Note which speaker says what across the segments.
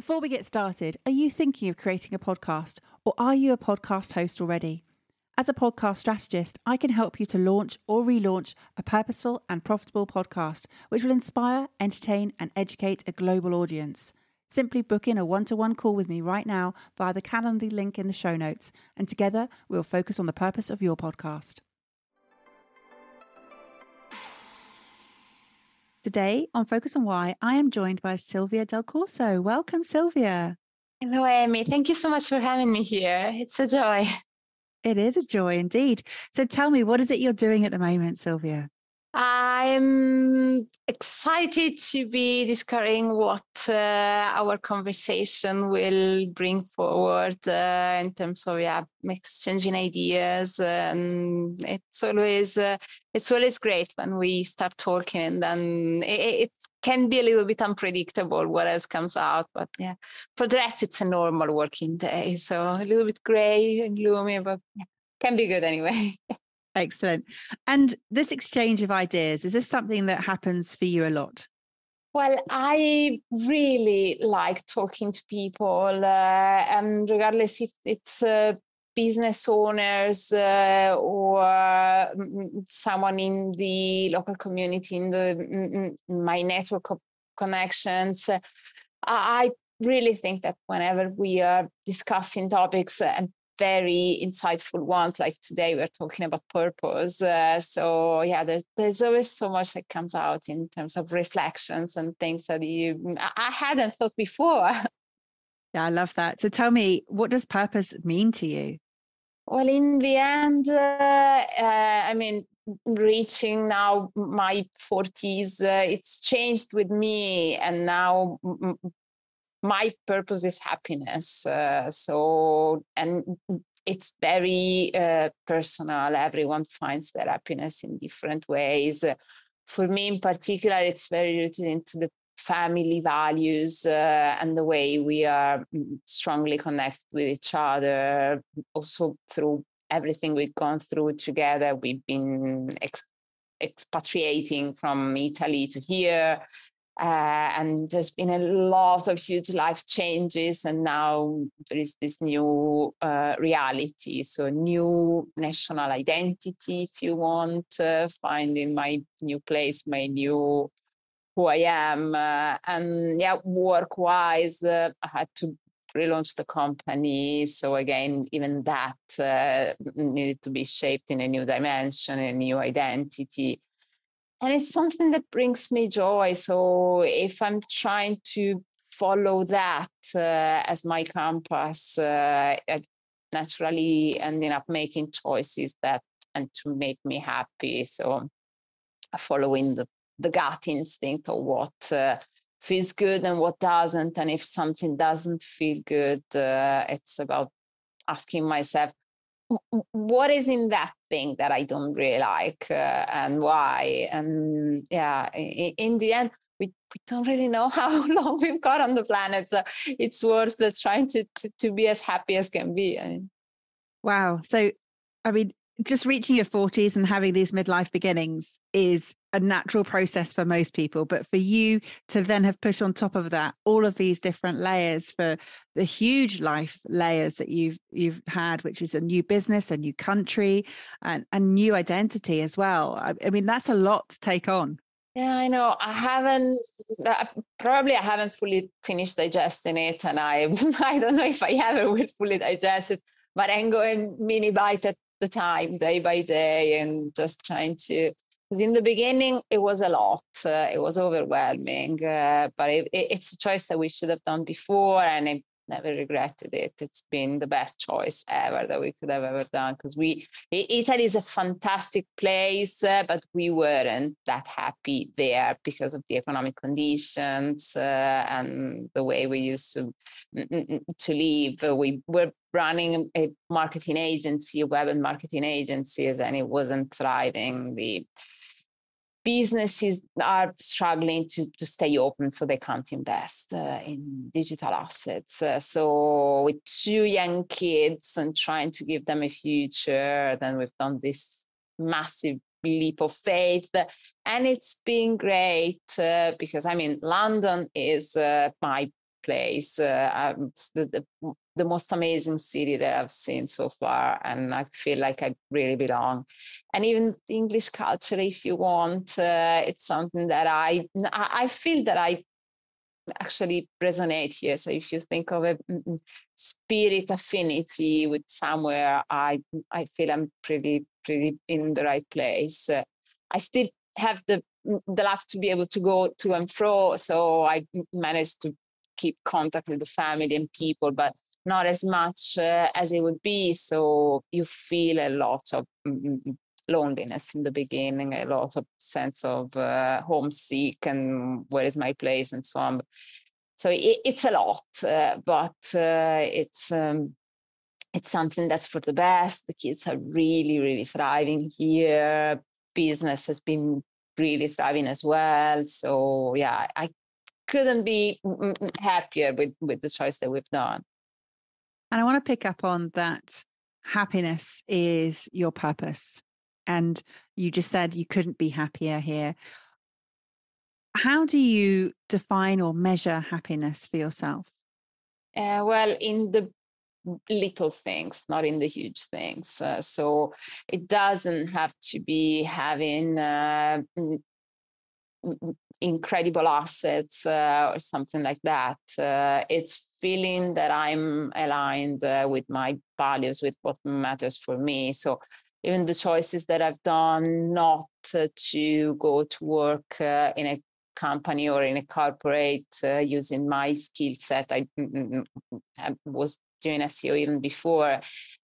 Speaker 1: Before we get started, are you thinking of creating a podcast or are you a podcast host already? As a podcast strategist, I can help you to launch or relaunch a purposeful and profitable podcast which will inspire, entertain, and educate a global audience. Simply book in a one to one call with me right now via the Calendly link in the show notes, and together we'll focus on the purpose of your podcast. Today on Focus on Why, I am joined by Silvia Del Corso. Welcome, Silvia.
Speaker 2: Hello, Amy. Thank you so much for having me here. It's a joy.
Speaker 1: It is a joy indeed. So tell me, what is it you're doing at the moment, Silvia?
Speaker 2: I'm excited to be discovering what uh, our conversation will bring forward uh, in terms of yeah exchanging ideas. And it's always uh, it's always great when we start talking, and then it, it, can be a little bit unpredictable what else comes out. But yeah, for the rest, it's a normal working day, so a little bit gray and gloomy, but yeah, can be good anyway.
Speaker 1: Excellent. And this exchange of ideas, is this something that happens for you a lot?
Speaker 2: Well, I really like talking to people, uh, and regardless if it's uh, business owners uh, or mm, someone in the local community, in the in my network of connections, I really think that whenever we are discussing topics and very insightful ones. Like today, we're talking about purpose. Uh, so yeah, there's, there's always so much that comes out in terms of reflections and things that you mm, I hadn't thought before.
Speaker 1: Yeah, I love that. So tell me, what does purpose mean to you?
Speaker 2: Well, in the end, uh, uh, I mean, reaching now my 40s, uh, it's changed with me. And now my purpose is happiness. Uh, so, and it's very uh, personal. Everyone finds their happiness in different ways. For me, in particular, it's very rooted into the family values uh, and the way we are mm, strongly connected with each other. Also, through everything we've gone through together, we've been ex- expatriating from Italy to here. Uh, and there's been a lot of huge life changes and now there is this new uh, reality. So new national identity if you want uh, finding my new place my new who i am uh, and yeah work wise uh, i had to relaunch the company. So again even that uh, needed to be shaped in a new dimension a new identity and it's something that brings me joy. So if i'm trying to follow that uh, as my compass uh, I naturally ending up making choices that and to make me happy. So following the the gut instinct or what uh, feels good and what doesn't. And if something doesn't feel good uh, it's about asking myself what is in that thing that I don't really like uh, and why. And yeah, in, in, the end, we, we don't really know how long we've got on the planet. So it's worth trying to, to, to be as happy as can be. I mean.
Speaker 1: Wow. So, I mean, just reaching your 40s and having these midlife beginnings is a natural process for most people but for you to then have pushed on top of that all of these different layers for the huge life layers that you've you've had which is a new business a new country and a new identity as well I, I mean that's a lot to take on
Speaker 2: yeah, I know. I haven't probably I haven't fully finished digesting it, and I I don't know if I ever will fully digest it. But I'm going mini bite at the time, day by day, and just trying to because in the beginning it was a lot uh, it was overwhelming uh, but it, it, it's a choice that we should have done before and i never regretted it. It's been the best choice ever that we could have ever done because we Italy is a fantastic place, uh, but we weren't that happy there because of the economic conditions uh, and the way we used to to live. We were running a marketing agency, web and marketing agencies, and it wasn't thriving. The businesses are struggling to, to stay open so they can't invest uh, in digital assets uh, so with two young kids and trying to give them a future then we've done this massive leap of faith. And it's been great uh, because i mean london is uh, my place uh, the, the, the most amazing city that I've seen so far, and I feel like I really belong. And even the English culture, if you want, uh, it's something that I I feel that I actually resonate here. So if you think of a spirit affinity with somewhere, I I feel I'm pretty pretty in the right place. Uh, I still have the the luck to be able to go to and fro, so I managed to keep contact with the family and people, but not as much uh, as it would be. So you feel a lot of mm, mm, mm, loneliness in the beginning, a lot of sense of uh, homesick and where is my place and so on. So it, it's a lot, uh, but uh, it's um, it's something that's for the best. The kids are really, really thriving here. Business has been really thriving as well. So yeah, I couldn't be happier with with the choice that we've done.
Speaker 1: And I want to pick up on that happiness is your purpose. And you just said you couldn't be happier here. How do you define or measure happiness for yourself?
Speaker 2: Uh, well, in the little things, not in the huge things. Uh, so it doesn't have to be having uh, incredible assets uh, or something like that. Uh, it's feeling that I'm aligned uh, with my values, with what matters for me. So even the choices that I've done not to go to work uh, in a company or in a corporate uh, using my skill set. I, I, was doing SEO even before,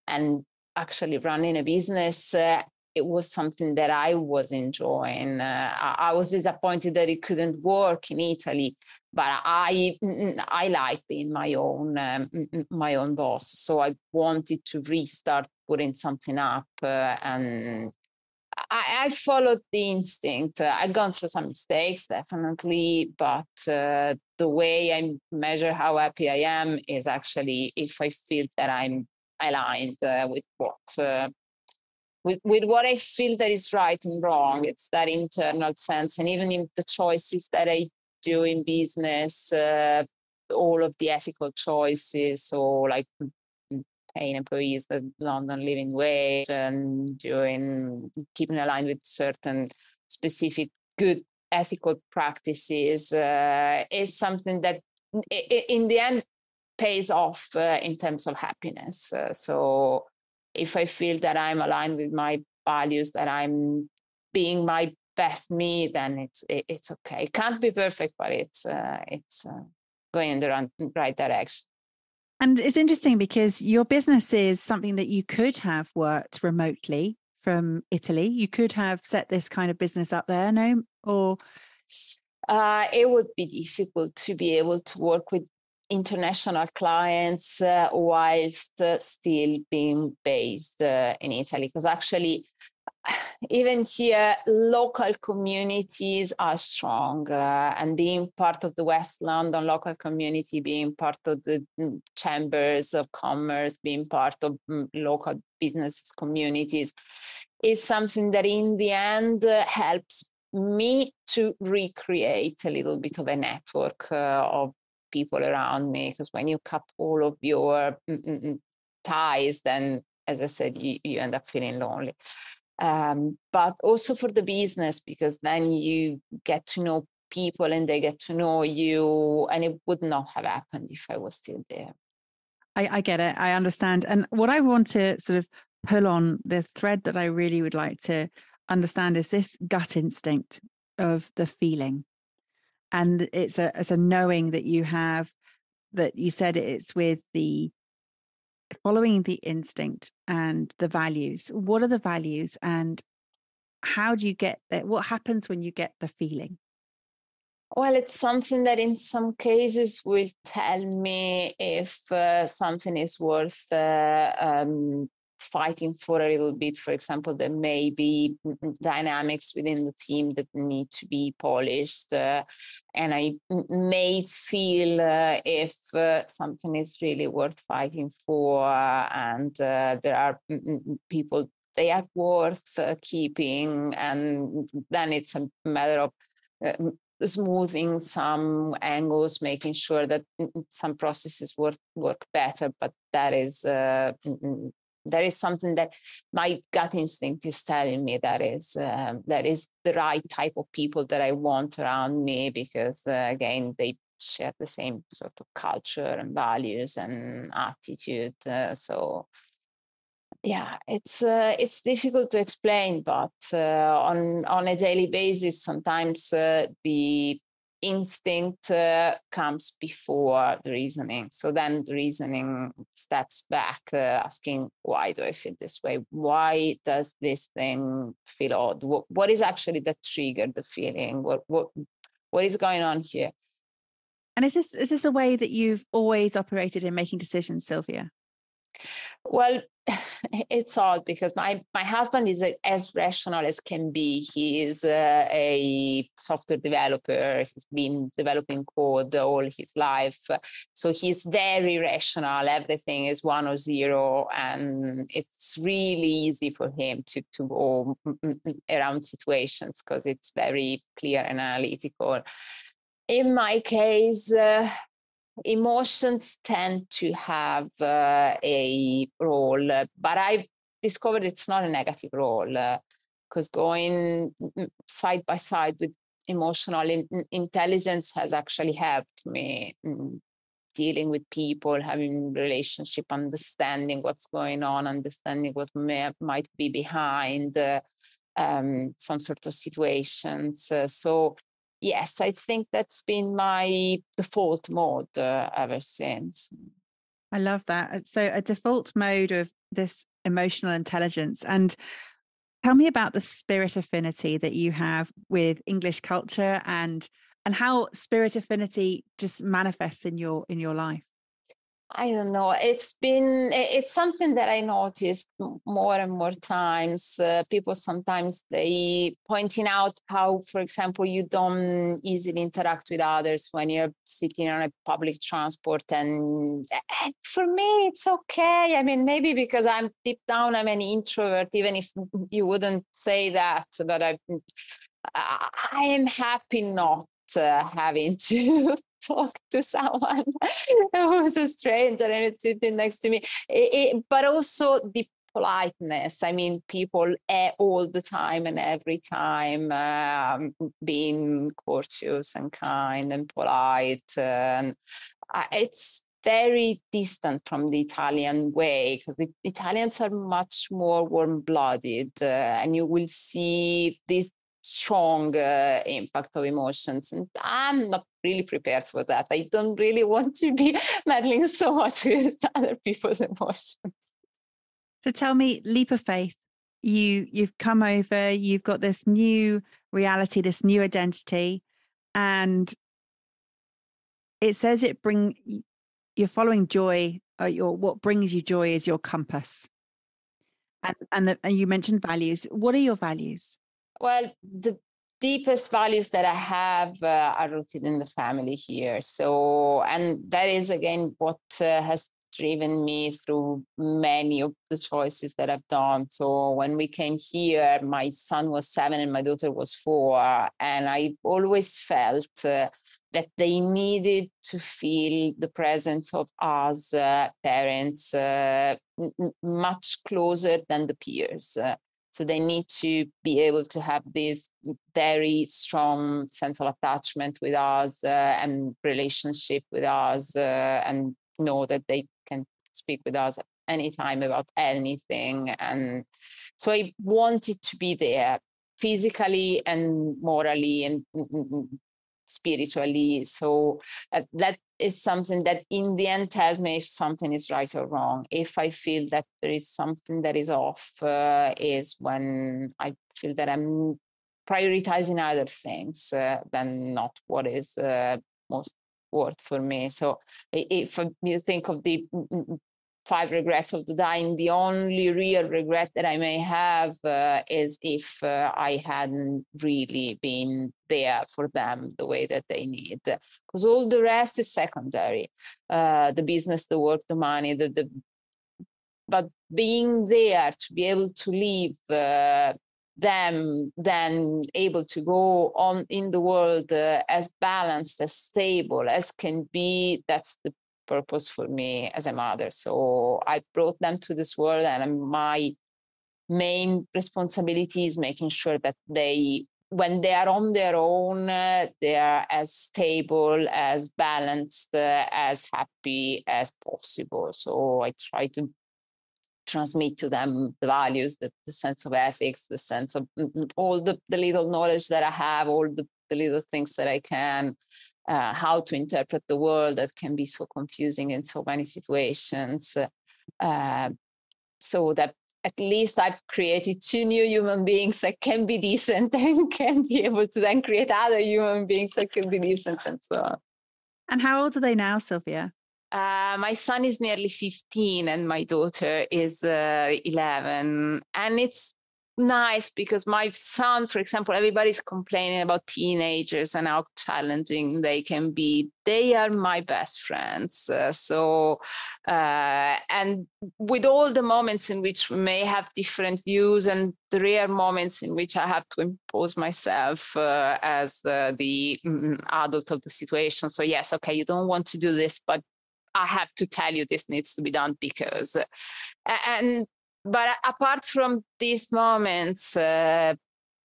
Speaker 2: and actually running a business uh, it was something that I was enjoying. Uh, I, I, was disappointed that it couldn't work in Italy, but I I like being my own um, my own boss. So I wanted to restart putting something up, uh, and I, I, followed the instinct. Uh, I've gone through some mistakes, definitely, but uh, the way I measure how happy I am is actually if I feel that I'm aligned uh, with what uh, with, with what I feel that is right and wrong. It's that internal sense. And even in the choices that I do in business, uh, all of the ethical choices, or like paying employees the London living wage and doing keeping aligned with certain specific good ethical practices uh, is something that in the end pays off uh, in terms of happiness. Uh, so if I feel that I'm aligned with my values, that I'm being my best me, then it's it, it's okay. It can't be perfect, but it's uh, it's uh, going in the right direction.
Speaker 1: And it's interesting because your business is something that you could have worked remotely from Italy. You could have set this kind of business up there, no? Or
Speaker 2: uh, it would be difficult to be able to work with international clients uh, whilst uh, still being based uh, in Italy. Because actually, even here, local communities are strong, uh, and being part of the West London local community, being part of the mm, chambers of commerce, being part of mm, local business communities, is something that in the end uh, helps me to recreate a little bit of a network uh, of people around me because when you cut all of your mm, mm, mm, ties then as i said you, you end up feeling lonely. Um, but also for the business because then you get to know people and they get to know you and it would not have happened if i was still there.
Speaker 1: I, I get it i understand and what i want to sort of pull on the thread that i really would like to understand is this gut instinct of the feeling and it's a it's a knowing that you have that you said it's with the following the instinct and the values. What are the values and how do you get that? What happens when you get the feeling?
Speaker 2: Well, it's something that in some cases will tell me if uh, something is worth uh, um, fighting for a little bit. For example, there may be dynamics within the team that need to be polished. Uh, and I may feel uh, if uh, something is really worth fighting for, and uh, there are people they are worth uh, keeping, and then it's a matter of uh, smoothing some angles, making sure that some processes work work better. But that is uh, that is something that my gut instinct is telling me that is uh, that is the right type of people that I want around me because uh, again they share the same sort of culture and values and attitude. Uh, so yeah, it's uh, it's difficult to explain, but uh, on on a daily basis, sometimes uh, the instinct uh, comes before the reasoning. So then the reasoning steps back, uh, asking, why do I feel this way? Why does this thing feel odd? What, what is actually that triggered the feeling? What, what, what is going on here?
Speaker 1: And is this is this a way that you've always operated in making decisions, Silvia?
Speaker 2: Well, it's odd because my my husband is a, as rational as can be. He is uh, a software developer. He's been developing code all his life, so he's very rational. Everything is one or zero, and it's really easy for him to to go around situations because it's very clear and analytical. In my case. Uh, emotions tend to have uh, a role, but I've discovered it's not a negative role because uh, going side by side with emotional in- intelligence has actually helped me dealing with people, having relationship, understanding what's going on, understanding what may, might be behind uh, um, some sort of situations. Uh, so yes, I think that's been my default mode uh, ever since.
Speaker 1: I love that. Uh, so, a default mode of this emotional intelligence. And tell me about the spirit affinity that you have with English culture and and how spirit affinity just manifests in your in your life.
Speaker 2: I don't know. It's been it's something that I noticed more and more times. Uh, people sometimes they pointing out how, for example, you don't easily interact with others when you're sitting on a public transport, and, and for me it's okay. I mean, maybe because I'm deep down I'm an introvert, even if you wouldn't say that, but I I am happy not uh, having to talk to someone who's a stranger and it's sitting next to me. It, it, but also the politeness. I mean, people all the time and every time um, being courteous and kind and polite. And it's very distant from the Italian way because the Italians are much more warm blooded uh, and you will see this strong uh, impact of emotions. And I'm not really prepared for that. I don't really want to be meddling so much with other people's emotions.
Speaker 1: So tell me, leap of faith. You you've come over, you've got this new reality, this new identity, and it says it bring you're following joy. Or your what brings you joy is your compass. And and, the, and you mentioned values. What are your values?
Speaker 2: Well, the deepest values that I have uh, are rooted in the family here. So, and that is again what uh, has driven me through many of the choices that I've done. So, when we came here, my son was seven and my daughter was four, and I always felt. Uh, that they needed to feel the presence of us uh, parents uh, much closer than the peers. So they need to be able to have this very strong sense of attachment with us uh, and relationship with us uh, and know that they can speak with us anytime about anything. And so I wanted to be there physically and morally and spiritually. So uh, that is something that in the end tells me if something is right or wrong. If I feel that there is something that is off, uh, is when I feel that I'm prioritizing other things uh, than not what is uh, most worth for me. So if you think of the mm, mm, five regrets of the dying, the only real regret that I may have uh, is if uh, I hadn't really been there for them the way that they need. Because all the rest is secondary uh, the business, the work, the money, the, the but being there to be able to leave uh, them then able to go on in the world uh, as balanced as stable as can be that's the purpose for me as a mother. So i brought them to this world and my main responsibility is making sure that they when they are on their own uh, they are as stable as balanced uh, as happy as possible. So i try to transmit to them the values, the, the sense of ethics, the sense of mm, mm, all the, the little knowledge that I have, all the, the little things that I can, uh, how to interpret the world that can be so confusing in so many situations. Uh, so that at least I've created two new human beings that can be decent and can be able to then create other human beings that can be decent and so on.
Speaker 1: And how old are they now, Silvia?
Speaker 2: Uh, my son is nearly 15 and my daughter is uh, 11. And it's nice because my son, for example, everybody's complaining about teenagers and how challenging they can be. They are my best friends. Uh, so, uh, and with all the moments in which we may have different views and the rare moments in which I have to impose myself uh, as uh, the mm, adult of the situation. So, yes, okay, you don't want to do this, but I have to tell you this needs to be done because, and but apart from these moments, uh,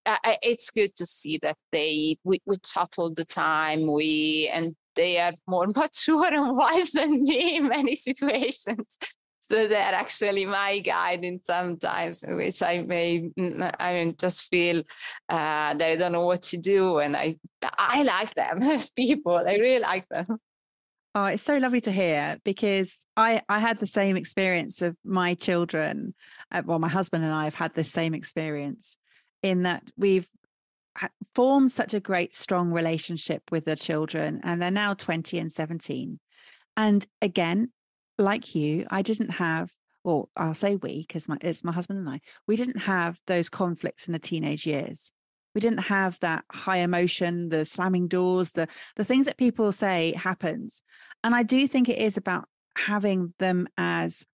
Speaker 2: I, it's good to see that they we, we chat all the time. We and they are more mature and wise than me in many situations. So they're actually my guide in sometimes in which I may I mean just feel uh, that I don't know what to do, and I I like them as people. I really like them.
Speaker 1: Oh, it's so lovely to hear because I I had the same experience of my children. Uh, well, my husband and I have had the same experience in that we've formed such a great, strong relationship with the children, and they're now 20 and 17. And again, like you, I didn't have, or I'll say we, because it's my husband and I, we didn't have those conflicts in the teenage years we didn't have that high emotion the slamming doors the the things that people say happens. And i do think it is about having them as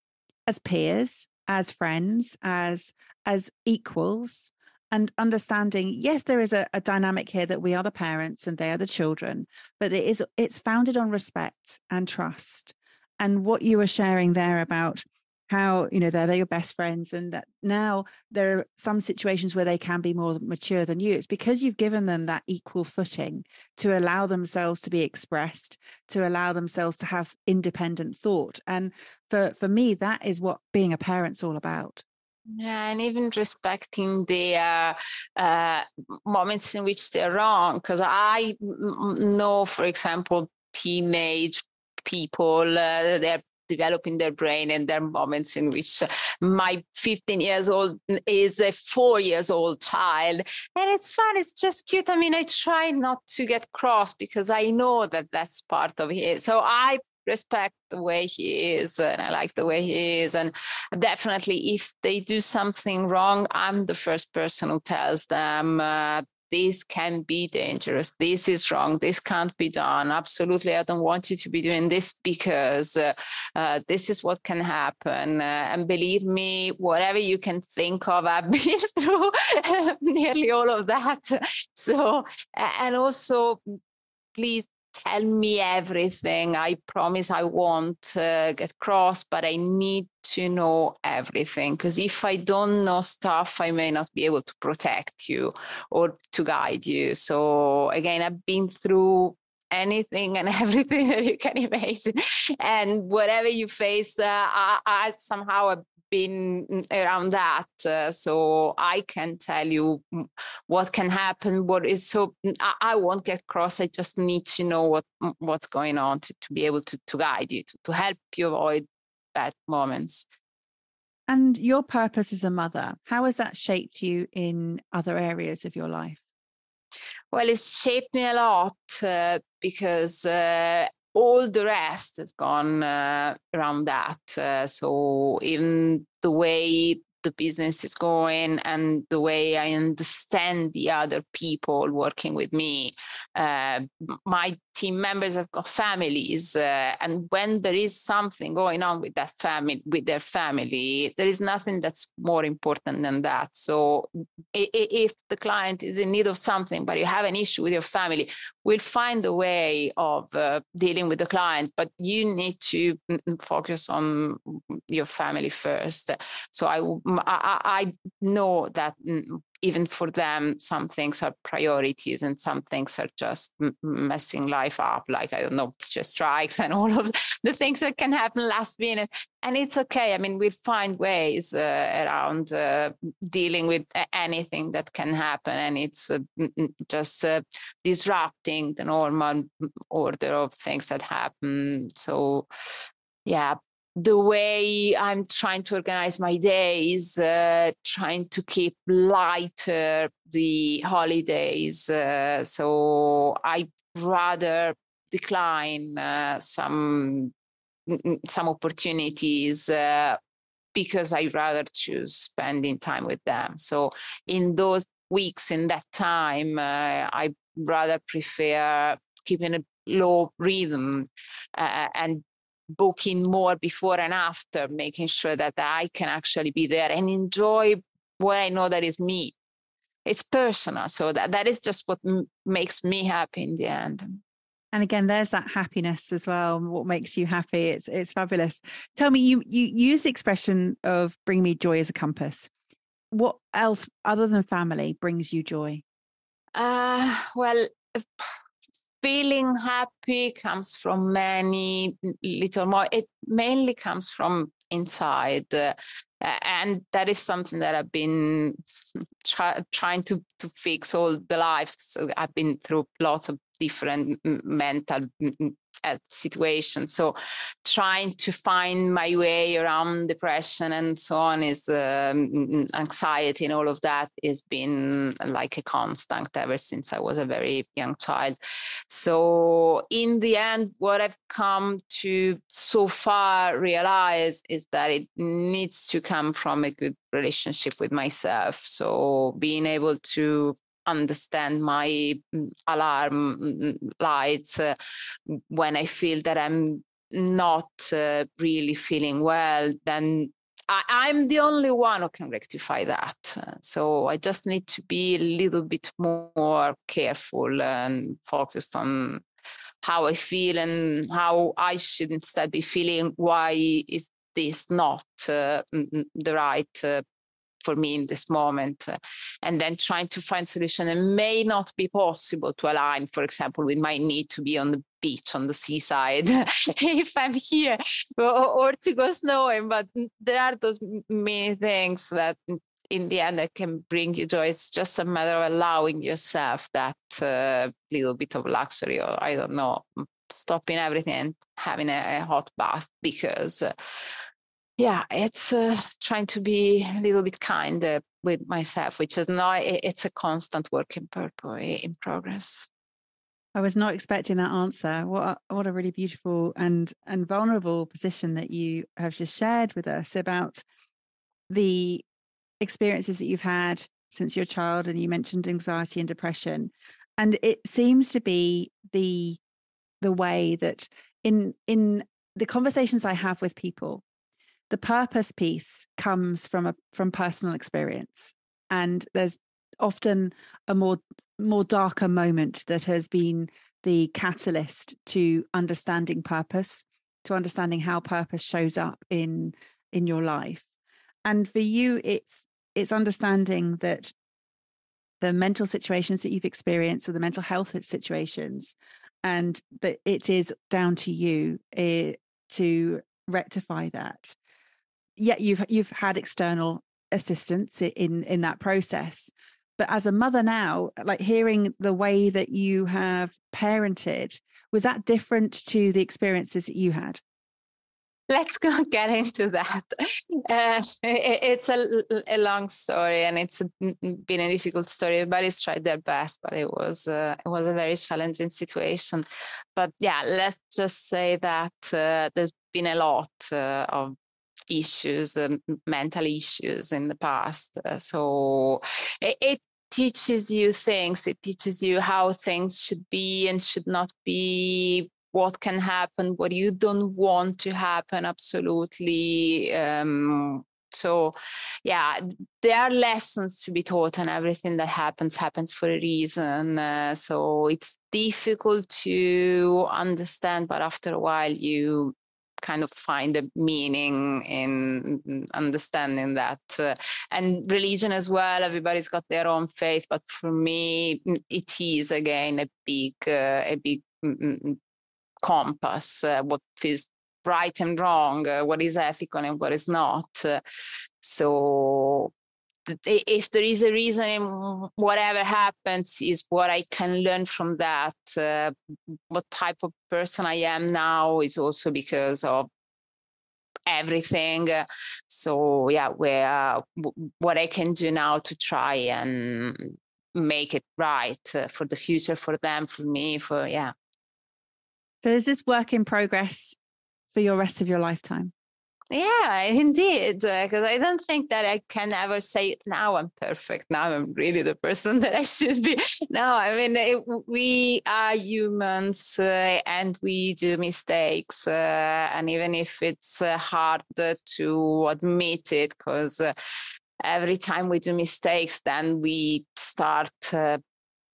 Speaker 1: as peers as friends as as equals and understanding yes there is a, a dynamic here that we are the parents and they are the children but it is it's founded on respect and trust. And what you were sharing there about how you know they're, they're your best friends and that now there are some situations where they can be more mature than you it's because you've given them that equal footing to allow themselves to be expressed to allow themselves to have independent thought and for for me that is what being a parent's all about
Speaker 2: yeah, and even respecting the uh, uh, moments in which they're wrong. Because I know, for example, teenage people, uh, they're developing their brain and there are moments in which my 15 years old is a four years old child and it's fun it's just cute i mean i try not to get cross because i know that that's part of it so i respect the way he is and I like the way he is. And definitely, if they do something wrong, I'm the first person who tells them, uh, this can be dangerous. This is wrong. This can't be done. Absolutely, I don't want you to be doing this because uh, uh, this is what can happen. Uh, and believe me, whatever you can think of, I've been through nearly all of that. So, and also, please tell me everything. I promise I won't uh, get cross, but I need to know everything because if I don't know stuff, I may not be able to protect you or to guide you. So again, I've been through anything and everything that you can imagine and whatever you face uh, I, I, somehow have been around that, uh, so I can tell you what can happen. What is so I, I, won't get cross. I just need to know what what's going on to, to be able to to guide you to, to help you avoid bad moments.
Speaker 1: And your purpose as a mother, how has that shaped you in other areas of your life?
Speaker 2: Well, it's shaped me a lot uh, because uh, all the rest has gone uh, around that. Uh, so even the way the business is going and the way I understand the other people working with me. Uh, my team members have got families, uh, and when there is something going on with that family, with their family, there is nothing that's more important than that. So if the client is in need of something, but you have an issue with your family, we'll find a way of uh, dealing with the client. But you need to mm, mm, focus on your family first. So I I, I know that mm, even for them, some things are priorities and some things are just messing life up, like, I don't know, teacher strikes and all of the things that can happen last minute. And it's okay. I mean, we'll find ways uh, around uh, dealing with anything that can happen. And it's uh, just uh, disrupting the normal order of things that happen. So, yeah, the way I'm trying to organize my days, uh, trying to keep lighter the holidays. Uh, so I rather decline uh, some some opportunities uh, because I rather choose spending time with them. So in those weeks, in that time, uh, I rather prefer keeping a low rhythm uh, and booking more before and after, making sure that I can actually be there and enjoy what I know that is me. It's personal, so that that is just what m- makes me happy in the end.
Speaker 1: And again, there's that happiness as well. What makes you happy? It's it's fabulous. Tell me, you you use the expression of "bring me joy" as a compass. What else, other than family, brings you joy?
Speaker 2: Uh, well, feeling happy comes from many little more. It mainly comes from inside. Uh, and that is something that I've been try, trying to, to fix all the lives. So I've been through lots of different mental at situation. So trying to find my way around depression and so on is um, anxiety and all of that has been like a constant ever since I was a very young child. So in the end, what I've come to so far realize is that it needs to come from a good relationship with myself. So being able to understand my mm, alarm mm, lights uh, when I feel that I'm not uh, really feeling well, then I, am the only one who can rectify that. Uh, so I just need to be a little bit more careful and focused on how I feel and how I should instead be feeling. Why is this not uh, the right uh, for me in this moment uh, and then trying to find solution it may not be possible to align for example with my need to be on the beach on the seaside if i'm here or, or, to go snowing. But there are those many things that in the end that can bring you joy. It's just a matter of allowing yourself that uh, little bit of luxury or i don't know stopping everything and having a, a hot bath because uh, yeah it's uh, trying to be a little bit kinder with myself which is not it's a constant work in purpose in progress.
Speaker 1: I was not expecting that answer. What a, what a really beautiful and and vulnerable position that you have just shared with us about the experiences that you've had since your child and you mentioned anxiety and depression. And it seems to be the the way that in in the conversations i have with people the purpose piece comes from a from personal experience. And there's often a more more darker moment that has been the catalyst to understanding purpose to understanding how purpose shows up in in your life. And for you it's it's understanding that the mental situations that you've experienced or the mental health situations and that it is down to you uh, to rectify that yeah, you've you've had external assistance in in that process. But as a mother now, like hearing the way that you have parented, was that different to the experiences that you had?
Speaker 2: let's go get into that. Uh, it, it's a, a, long story and it's been a difficult story. Everybody's tried their best, but it was uh, it was a very challenging situation. But yeah, let's just say that uh, there's been a lot uh, of issues, um, mental issues in the past. Uh, so it, it teaches you things. It teaches you how things should be and should not be what can happen, what you don't want to happen, absolutely. Um, so, yeah, there are lessons to be taught, and everything that happens happens for a reason. Uh, so it's difficult to understand, but after a while, you kind of find a meaning in understanding that uh, and religion as well everybody's got their own faith but for me it is again a big uh, a big compass, uh, what is right and wrong, uh, what is ethical and what is not. So if there is a reason whatever happens is what i can learn from that uh, what type of person i am now is also because of everything so yeah where what i can do now to try and make it right uh, for the future for them for me for yeah
Speaker 1: so is this work in progress for your rest of your lifetime?
Speaker 2: Yeah, indeed. Because uh, I don't think that I can ever say now I'm perfect. Now I'm really the person that I should be. No, I mean it, we are humans uh, and we do mistakes. Uh, and even if it's uh, hard to admit it, because uh, every time we do mistakes, then we start uh,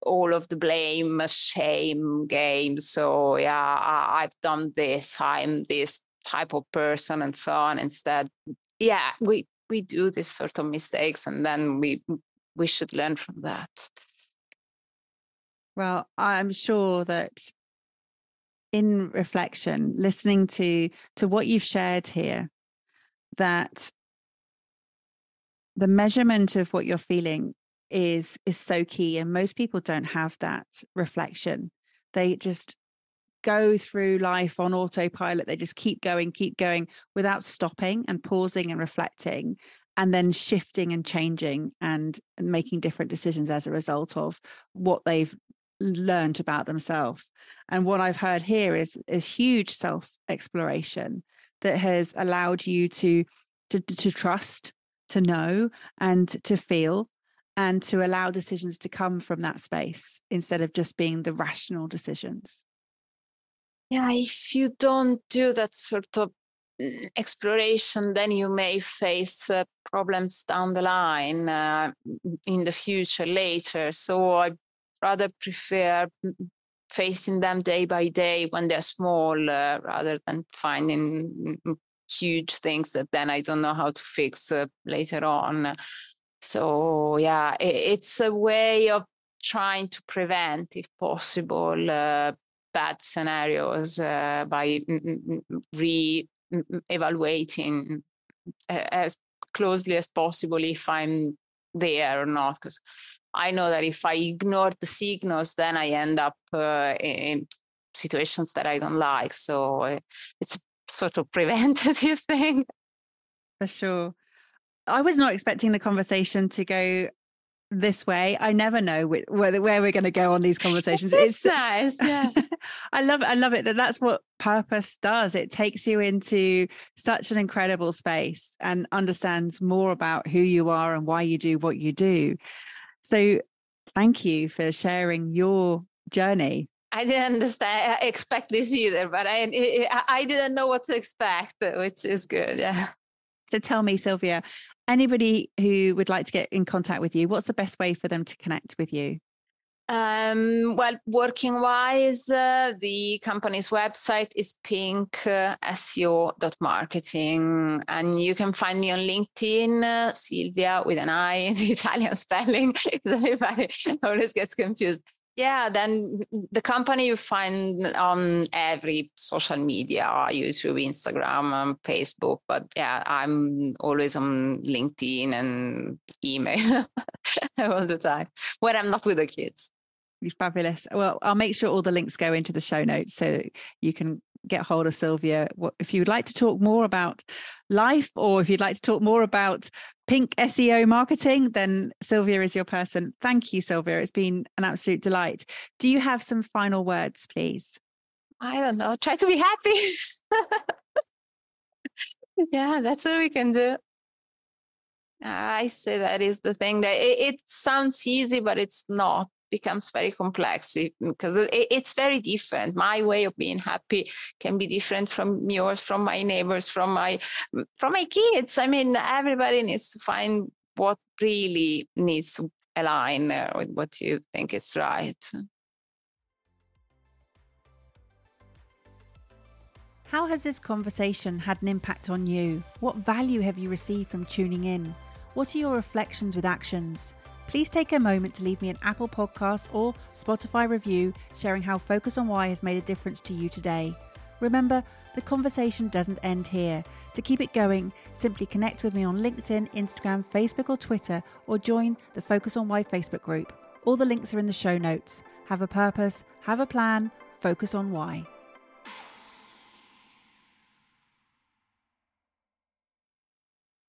Speaker 2: all of the blame, shame game. So yeah, I, have done this. I'm this type of person, and so on. Instead, yeah, we we do this sort of mistakes, and then we we should learn from that.
Speaker 1: Well, I'm sure that in reflection, listening to to what you've shared here, that the measurement of what you're feeling is is so key and most people don't have that reflection they just go through life on autopilot they just keep going keep going without stopping and pausing and reflecting and then shifting and changing and making different decisions as a result of what they've learned about themselves and what i've heard here is is huge self exploration that has allowed you to to to trust to know and to feel and to allow decisions to come from that space instead of just being the rational decisions.
Speaker 2: Yeah, if you don't do that sort of mm, exploration, then you may face uh, problems down the line uh, in the future later. So I rather prefer mm, mm, facing them day by day when they're small uh, rather than finding huge things that then I don't know how to fix uh, later on. So yeah, it, it's a way of trying to prevent, if possible, uh, bad scenarios uh, by re-evaluating as closely as possible if I'm there or not. Because I know that if I ignore the signals, then I end up uh, in situations that I don't like. So uh, it's a sort of preventative thing.
Speaker 1: For sure. I was not expecting the conversation to go this way. I never know where, where we're going to go on these conversations.
Speaker 2: it's nice. Yeah.
Speaker 1: I love it. I love it that that's what purpose does. It takes you into such an incredible space and understands more about who you are and why you do what you do. So thank you for sharing your journey.
Speaker 2: I didn't understand, expect this either, but I I didn't know what to expect, which is good. Yeah.
Speaker 1: So tell me, Silvia, anybody who would like to get in contact with you, what's the best way for them to connect with you?
Speaker 2: Um, well, working wise, uh, the company's website is pinkseo.marketing, and you can find me on LinkedIn, uh, Silvia with an I, the Italian spelling, everybody always gets confused. Yeah then the company you find on every social media youtube instagram and facebook but yeah i'm always on linkedin and email all the time when i'm not with the kids
Speaker 1: fabulous well i'll make sure all the links go into the show notes so you can get hold of Silvia. If you would like to talk more about life or if you'd like to talk more about pink SEO marketing, then Silvia is your person. Thank you, Silvia. It's been an absolute delight. Do you have some final words, please?
Speaker 2: I don't know. Try to be happy. yeah, that's what we can do. I say that is the thing that it, it sounds easy, but it's not becomes very complex because it's very different. My way of being happy can be different from yours, from my neighbors, from my from my kids. I mean, everybody needs to find what really needs to align uh, with what you think is right.
Speaker 1: How has this conversation had an impact on you? What value have you received from tuning in? What are your reflections with actions? Please take a moment to leave me an Apple Podcast or Spotify review sharing how Focus on Why has made a difference to you today. Remember, the conversation doesn't end here. To keep it going, simply connect with me on LinkedIn, Instagram, Facebook, or Twitter, or join the Focus on Why Facebook group. All the links are in the show notes. Have a purpose, have a plan, focus on why.